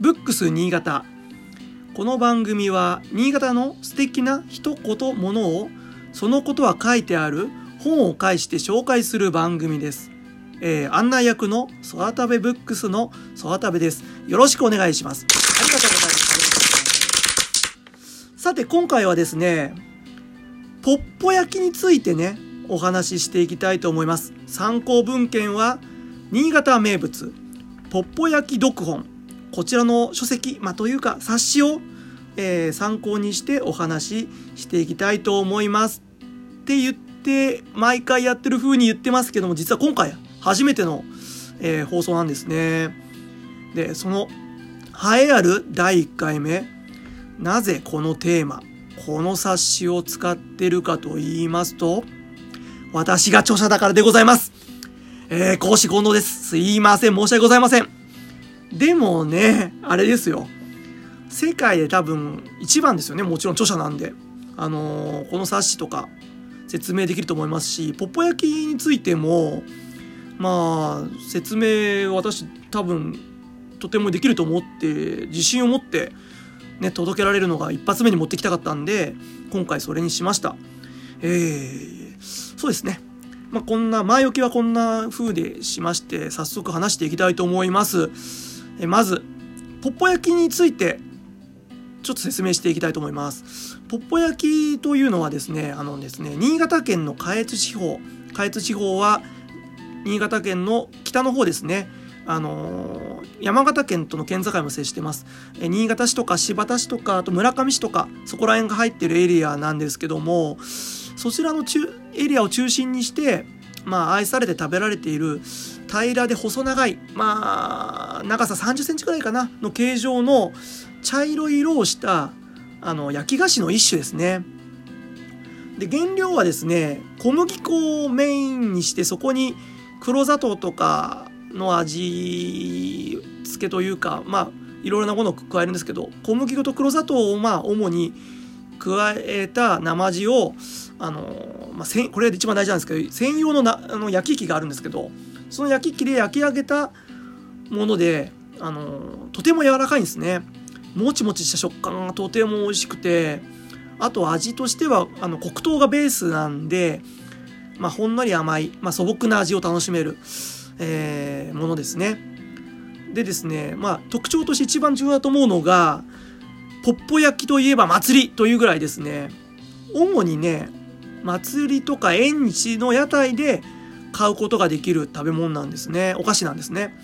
ブックス新潟。この番組は新潟の素敵な一言ものをそのことは書いてある本を介して紹介する番組です、えー案内役の空食べブックスの空食べです。よろしくお願いします。ありがとうございます。さて今回はですねポッポ焼きについてねお話ししていきたいと思います。参考文献は新潟名物ポッポ焼き読本。こちらの書籍、まあ、というか冊子を、えー参考にしてお話ししていきたいと思いますって言って毎回やってる風に言ってますけども実は今回初めての、えー放送なんですねでその栄えある第1回目なぜこのテーマこの冊子を使ってるかと言いますと私が著者だからでございますえー、講師近藤です。すいません。申し訳ございません。でもね、あれですよ。世界で多分一番ですよね。もちろん著者なんで。あのーこの冊子とか説明できると思いますし、ポッポ焼きについても、まあ、説明私多分とてもできると思って、自信を持ってね、届けられるのが一発目に持ってきたかったんで、今回それにしました。えー、そうですね。まあ、こんな、前置きはこんな風でしまして、早速話していきたいと思います。えまず、ポッポ焼きについて、ちょっと説明していきたいと思います。ポッポ焼きというのはですね、あのですね、新潟県の下越地方、下越地方は、新潟県の北の方ですね、あのー山形県との県境も接してます。え新潟市とか新発田市とか、あと村上市とか、そこら辺が入ってるエリアなんですけども、そちらの中エリアを中心にして、まあ、愛されて食べられている平らで細長い、まあ、長さ30センチくらいかなの形状の茶色い色をしたあの焼き菓子の一種ですね。で原料はですね小麦粉をメインにしてそこに黒砂糖とかの味付けというかまあいろいろなものを加えるんですけど小麦粉と黒砂糖をまあ主に加えた生地をあの、まあ、せこれが一番大事なんですけど専用のなあの焼き器があるんですけどその焼き器で焼き上げたものであのとても柔らかいんですね。もちもちした食感がとても美味しくてあと味としてはあの黒糖がベースなんで、まあ、ほんのり甘い、まあ、素朴な味を楽しめる、えーものですね。でですね、まあ、特徴として一番重要だと思うのがポッポ焼きといえば祭りというぐらいですね。主にね祭りとか縁日の屋台で買うことができる食べ物なんですね。お菓子なんですね。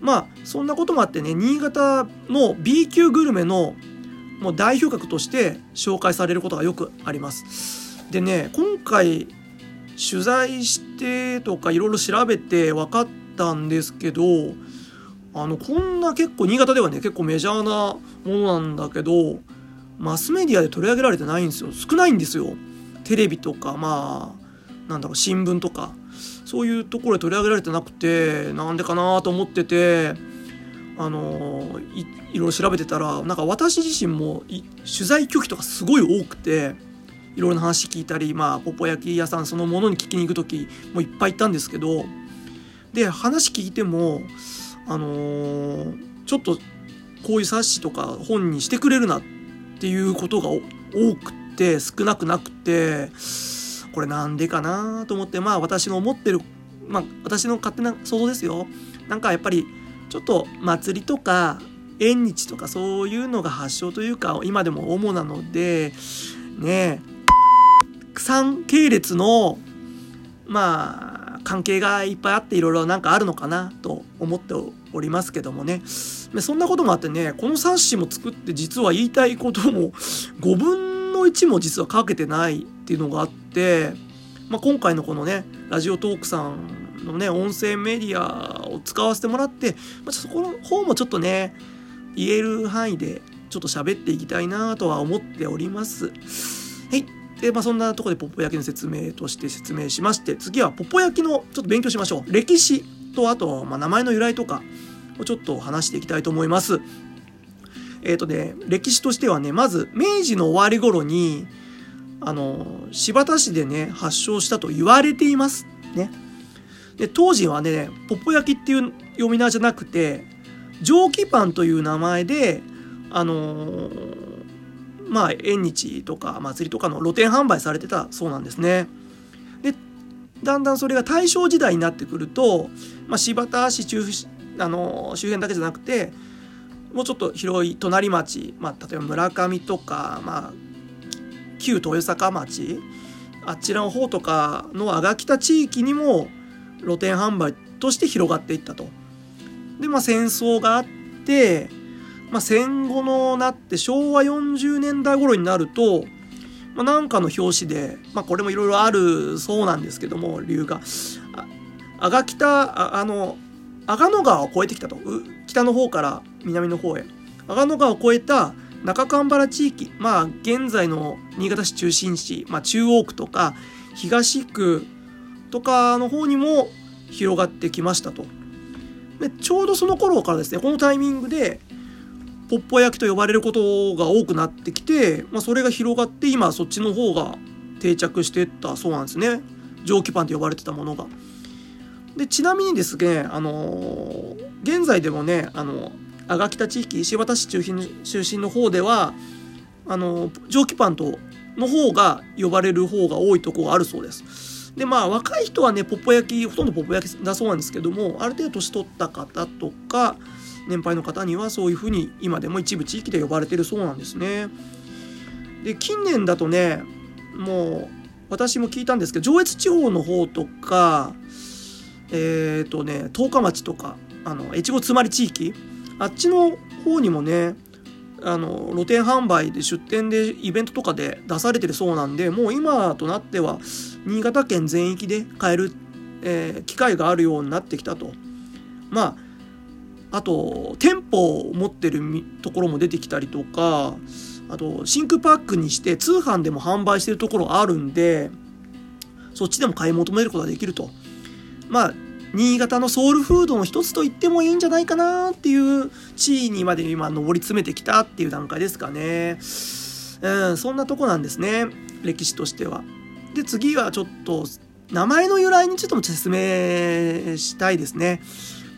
まあそんなこともあってね新潟の B 級グルメのもう代表格として紹介されることがよくあります。でね今回取材してとかいろいろ調べて分かったんですけどあのこんな結構新潟ではね結構メジャーなものなんだけどマスメディアで取り上げられてないんですよ。少ないんですよ。テレビとかまあなんだろう新聞とか。そういうところで取り上げられてなくてなんでかなと思っててあのいいろいろ調べてたらなんか私自身も取材拒否とかすごい多くていろいろな話聞いたりまあポポ焼き屋さんそのものに聞きに行く時もいっぱい行ったんですけどで話聞いてもあのーちょっとこういう冊子とか本にしてくれるなっていうことが多くて少なくなくてこれなんでかなと思ってまあ私の思ってるまあ私の勝手な想像ですよ。なんかやっぱりちょっと祭りとか縁日とかそういうのが発祥というか今でも主なのでねえ産系列のまあ関係がいっぱいあっていろいろなんかあるのかなと思っておりますけどもね。そんなこともあってねこの冊子も作って実は言いたいことも5分の1も実は書けてないっていうのがあって、まあ、今回のこのねラジオトークさんのね音声メディアを使わせてもらって、まあ、ちょっとそこの方もちょっとね言える範囲でちょっと喋っていきたいなとは思っております。はい。でまあ、そんなとこでポッポ焼きの説明として説明しまして次はポッポ焼きのちょっと勉強しましょう。歴史とあと、まあ、名前の由来とかをちょっと話していきたいと思います。えっ、とね歴史としてはねまず明治の終わり頃にあの新発田市でね発祥したと言われていますねで当時はねポポ焼きっていう読み名じゃなくて蒸気パンという名前で、あのー、まあ、縁日とか祭りとかの露店販売されてたそうなんですね。で、だんだんそれが大正時代になってくると、まあ、柴田市中、あのー、周辺だけじゃなくて、もうちょっと広い隣町、まあ、例えば村上とか、まあ、旧豊坂町あちらの方とかの阿賀北地域にも露店販売として広がっていったと。でまあ戦争があって、まあ、戦後のなって昭和40年代頃になると、まあ、なんかの表紙で、まあ、これもいろいろあるそうなんですけども理由が。阿賀北あの阿賀野川を越えてきたと。北の方から南の方へ。阿賀野川を越えた中蒲原地域まあ現在の新潟市中心市、まあ、中央区とか東区とかの方にも広がってきましたとでちょうどその頃からですねこのタイミングでポッポ焼きと呼ばれることが多くなってきて、まあ、それが広がって今そっちの方が定着していったそうなんですね蒸気パンと呼ばれてたものが。でちなみにですね、あのー、現在でもね、あの阿賀北地域柴田市中心出身の方ではあの蒸気パンとの方が呼ばれる方が多いとこがあるそうです。でまあ若い人はねポッポ焼きほとんどポッポ焼きだそうなんですけどもある程度年取った方とか年配の方にはそういうふうに今でも一部地域で呼ばれてるそうなんですね。で近年だとねもう私も聞いたんですけど上越地方の方とかえっ、ー、とね十日町とかあの越後つまり地域あっちの方にもねあの露店販売で出店でイベントとかで出されてるそうなんでもう今となっては新潟県全域で買える、えー、機会があるようになってきたと。まああと店舗を持ってるところも出てきたりとかあと真空パックにして通販でも販売してるところあるんでそっちでも買い求めることができると。まあ新潟のソウルフードの一つと言ってもいいんじゃないかなっていう地位にまで今上り詰めてきたっていう段階ですかね。うん、そんなとこなんですね。歴史としては。で、次はちょっと名前の由来についても説明したいですね。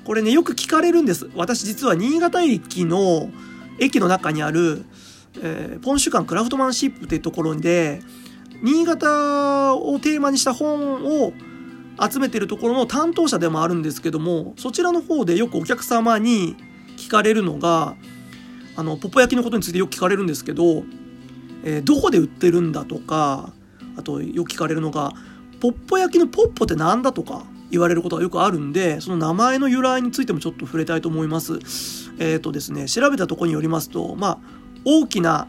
これね、よく聞かれるんです。私実は新潟駅の駅の中にある、えー、ポンシュ館クラフトマンシップっていうところで、新潟をテーマにした本を集めてるところの担当者でもあるんですけどもそちらの方でよくお客様に聞かれるのがあのポッポ焼きのことについてよく聞かれるんですけど、えー、どこで売ってるんだとかあとよく聞かれるのがポッポ焼きのポッポって何だとか言われることがよくあるんでその名前の由来についてもちょっと触れたいと思います。えっ、ー、とですね調べたとこによりますとまあ大きな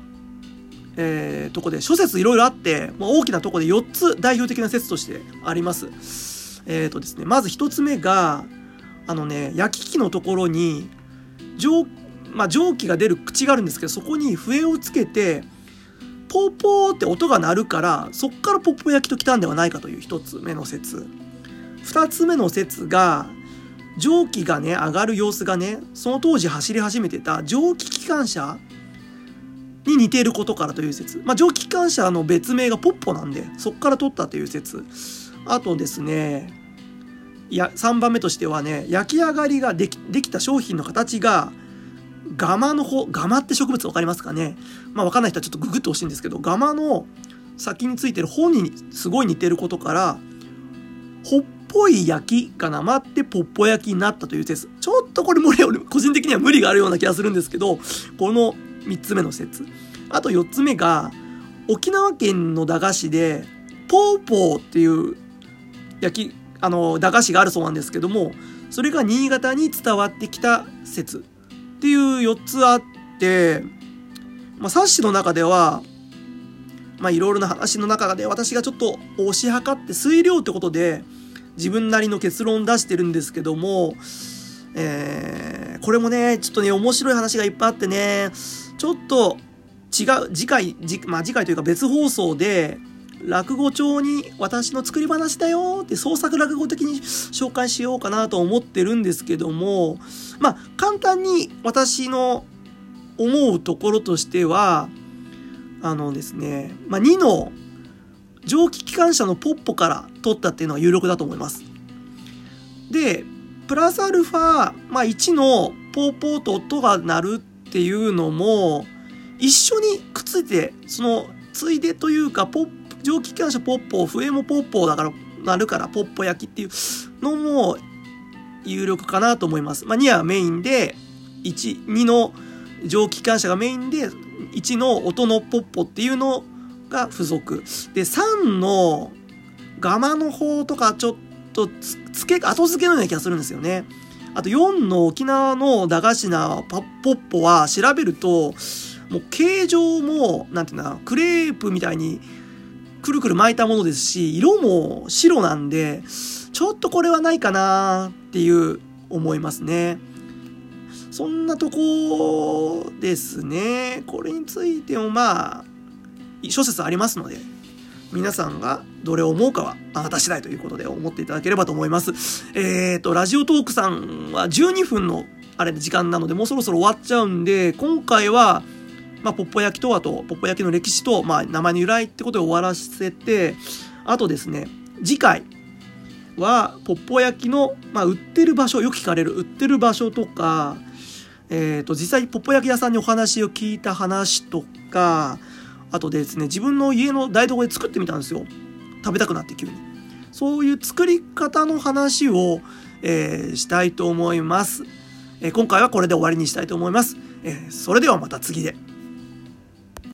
えー、とこで諸説いろいろあって、まあ、大きなとこで4つ代表的な説としてあります。え、ー、とですね、まず一つ目が、あのね、焼き器のところに、蒸、まあ、蒸気が出る口があるんですけど、そこに笛をつけて、ポーポーって音が鳴るから、そっからポッポ焼きと来たんではないかという一つ目の説。二つ目の説が、蒸気がね、上がる様子がね、その当時走り始めてた蒸気機関車に似ていることからという説。まあ、蒸気機関車の別名がポッポなんで、そっから取ったという説。あとですね、いや、3番目としてはね、焼き上がりができできた商品の形が、ガマの方、ガマって植物わかりますかね？まあわかんない人はちょっとググってほしいんですけど、ガマの先についてる本にすごい似てることから、ほっぽい焼きがなまってポッポ焼きになったという説。ちょっとこれも俺、個人的には無理があるような気がするんですけど、この3つ目の説。あと4つ目が、沖縄県の駄菓子で、ポーポーっていう焼き、あの、駄菓子があるそうなんですけども、それが新潟に伝わってきた説。っていう4つあって、まあ、冊子の中では、まあ、いろいろな話の中で私がちょっと推し量って推量ってことで自分なりの結論出してるんですけども、えー、これもね、ちょっとね、面白い話がいっぱいあってね、ちょっと違う、次回、まあ、次回というか別放送で、落語帳に私の作り話だよって創作落語的に紹介しようかなと思ってるんですけども、まあ、簡単に私の思うところとしては、あのですね、まあ、2の蒸気機関車のポッポから取ったっていうのが有力だと思います。で、プラスアルファ、まあ、1のポーポーと音が鳴るっていうのも、一緒にくっついて、その、ついでというか、ポッ、蒸気機関車ポッポ、笛もポッポだから、なるから、ポッポ焼きっていうのも、有力かなと思います。まあ、2はメインで、1、2の蒸気機関車がメインで、1の音のポッポっていうのが付属。で、3のガマの方とかちょっとつけ、後付けのような気がするんですよね。あと4の沖縄の駄菓子なポッポは調べると、もう形状も、なんていうんだ、クレープみたいにくるくる巻いたものですし、色も白なんで、ちょっとこれはないかなっていう思いますね。そんなとこですね。これについてもまあ、諸説ありますので、皆さんがどれを思うかはあなた次第ということで思っていただければと思います。えっ、ー、と、ラジオトークさんは12分のあれ時間なのでもうそろそろ終わっちゃうんで、今回は、まあ、ポッポ焼きとはと、ポッポ焼きの歴史と、まあ、名前の由来ってことで終わらせて、あとですね、次回は、ポッポ焼きの、まあ、売ってる場所、よく聞かれる、売ってる場所とか、えっ、ー、と、実際、ポッポ焼き屋さんにお話を聞いた話とか、あとですね、自分の家の台所で作ってみたんですよ。食べたくなって急に。そういう作り方の話を、えー、したいと思います。えー、今回はこれで終わりにしたいと思います。えー、それではまた次で。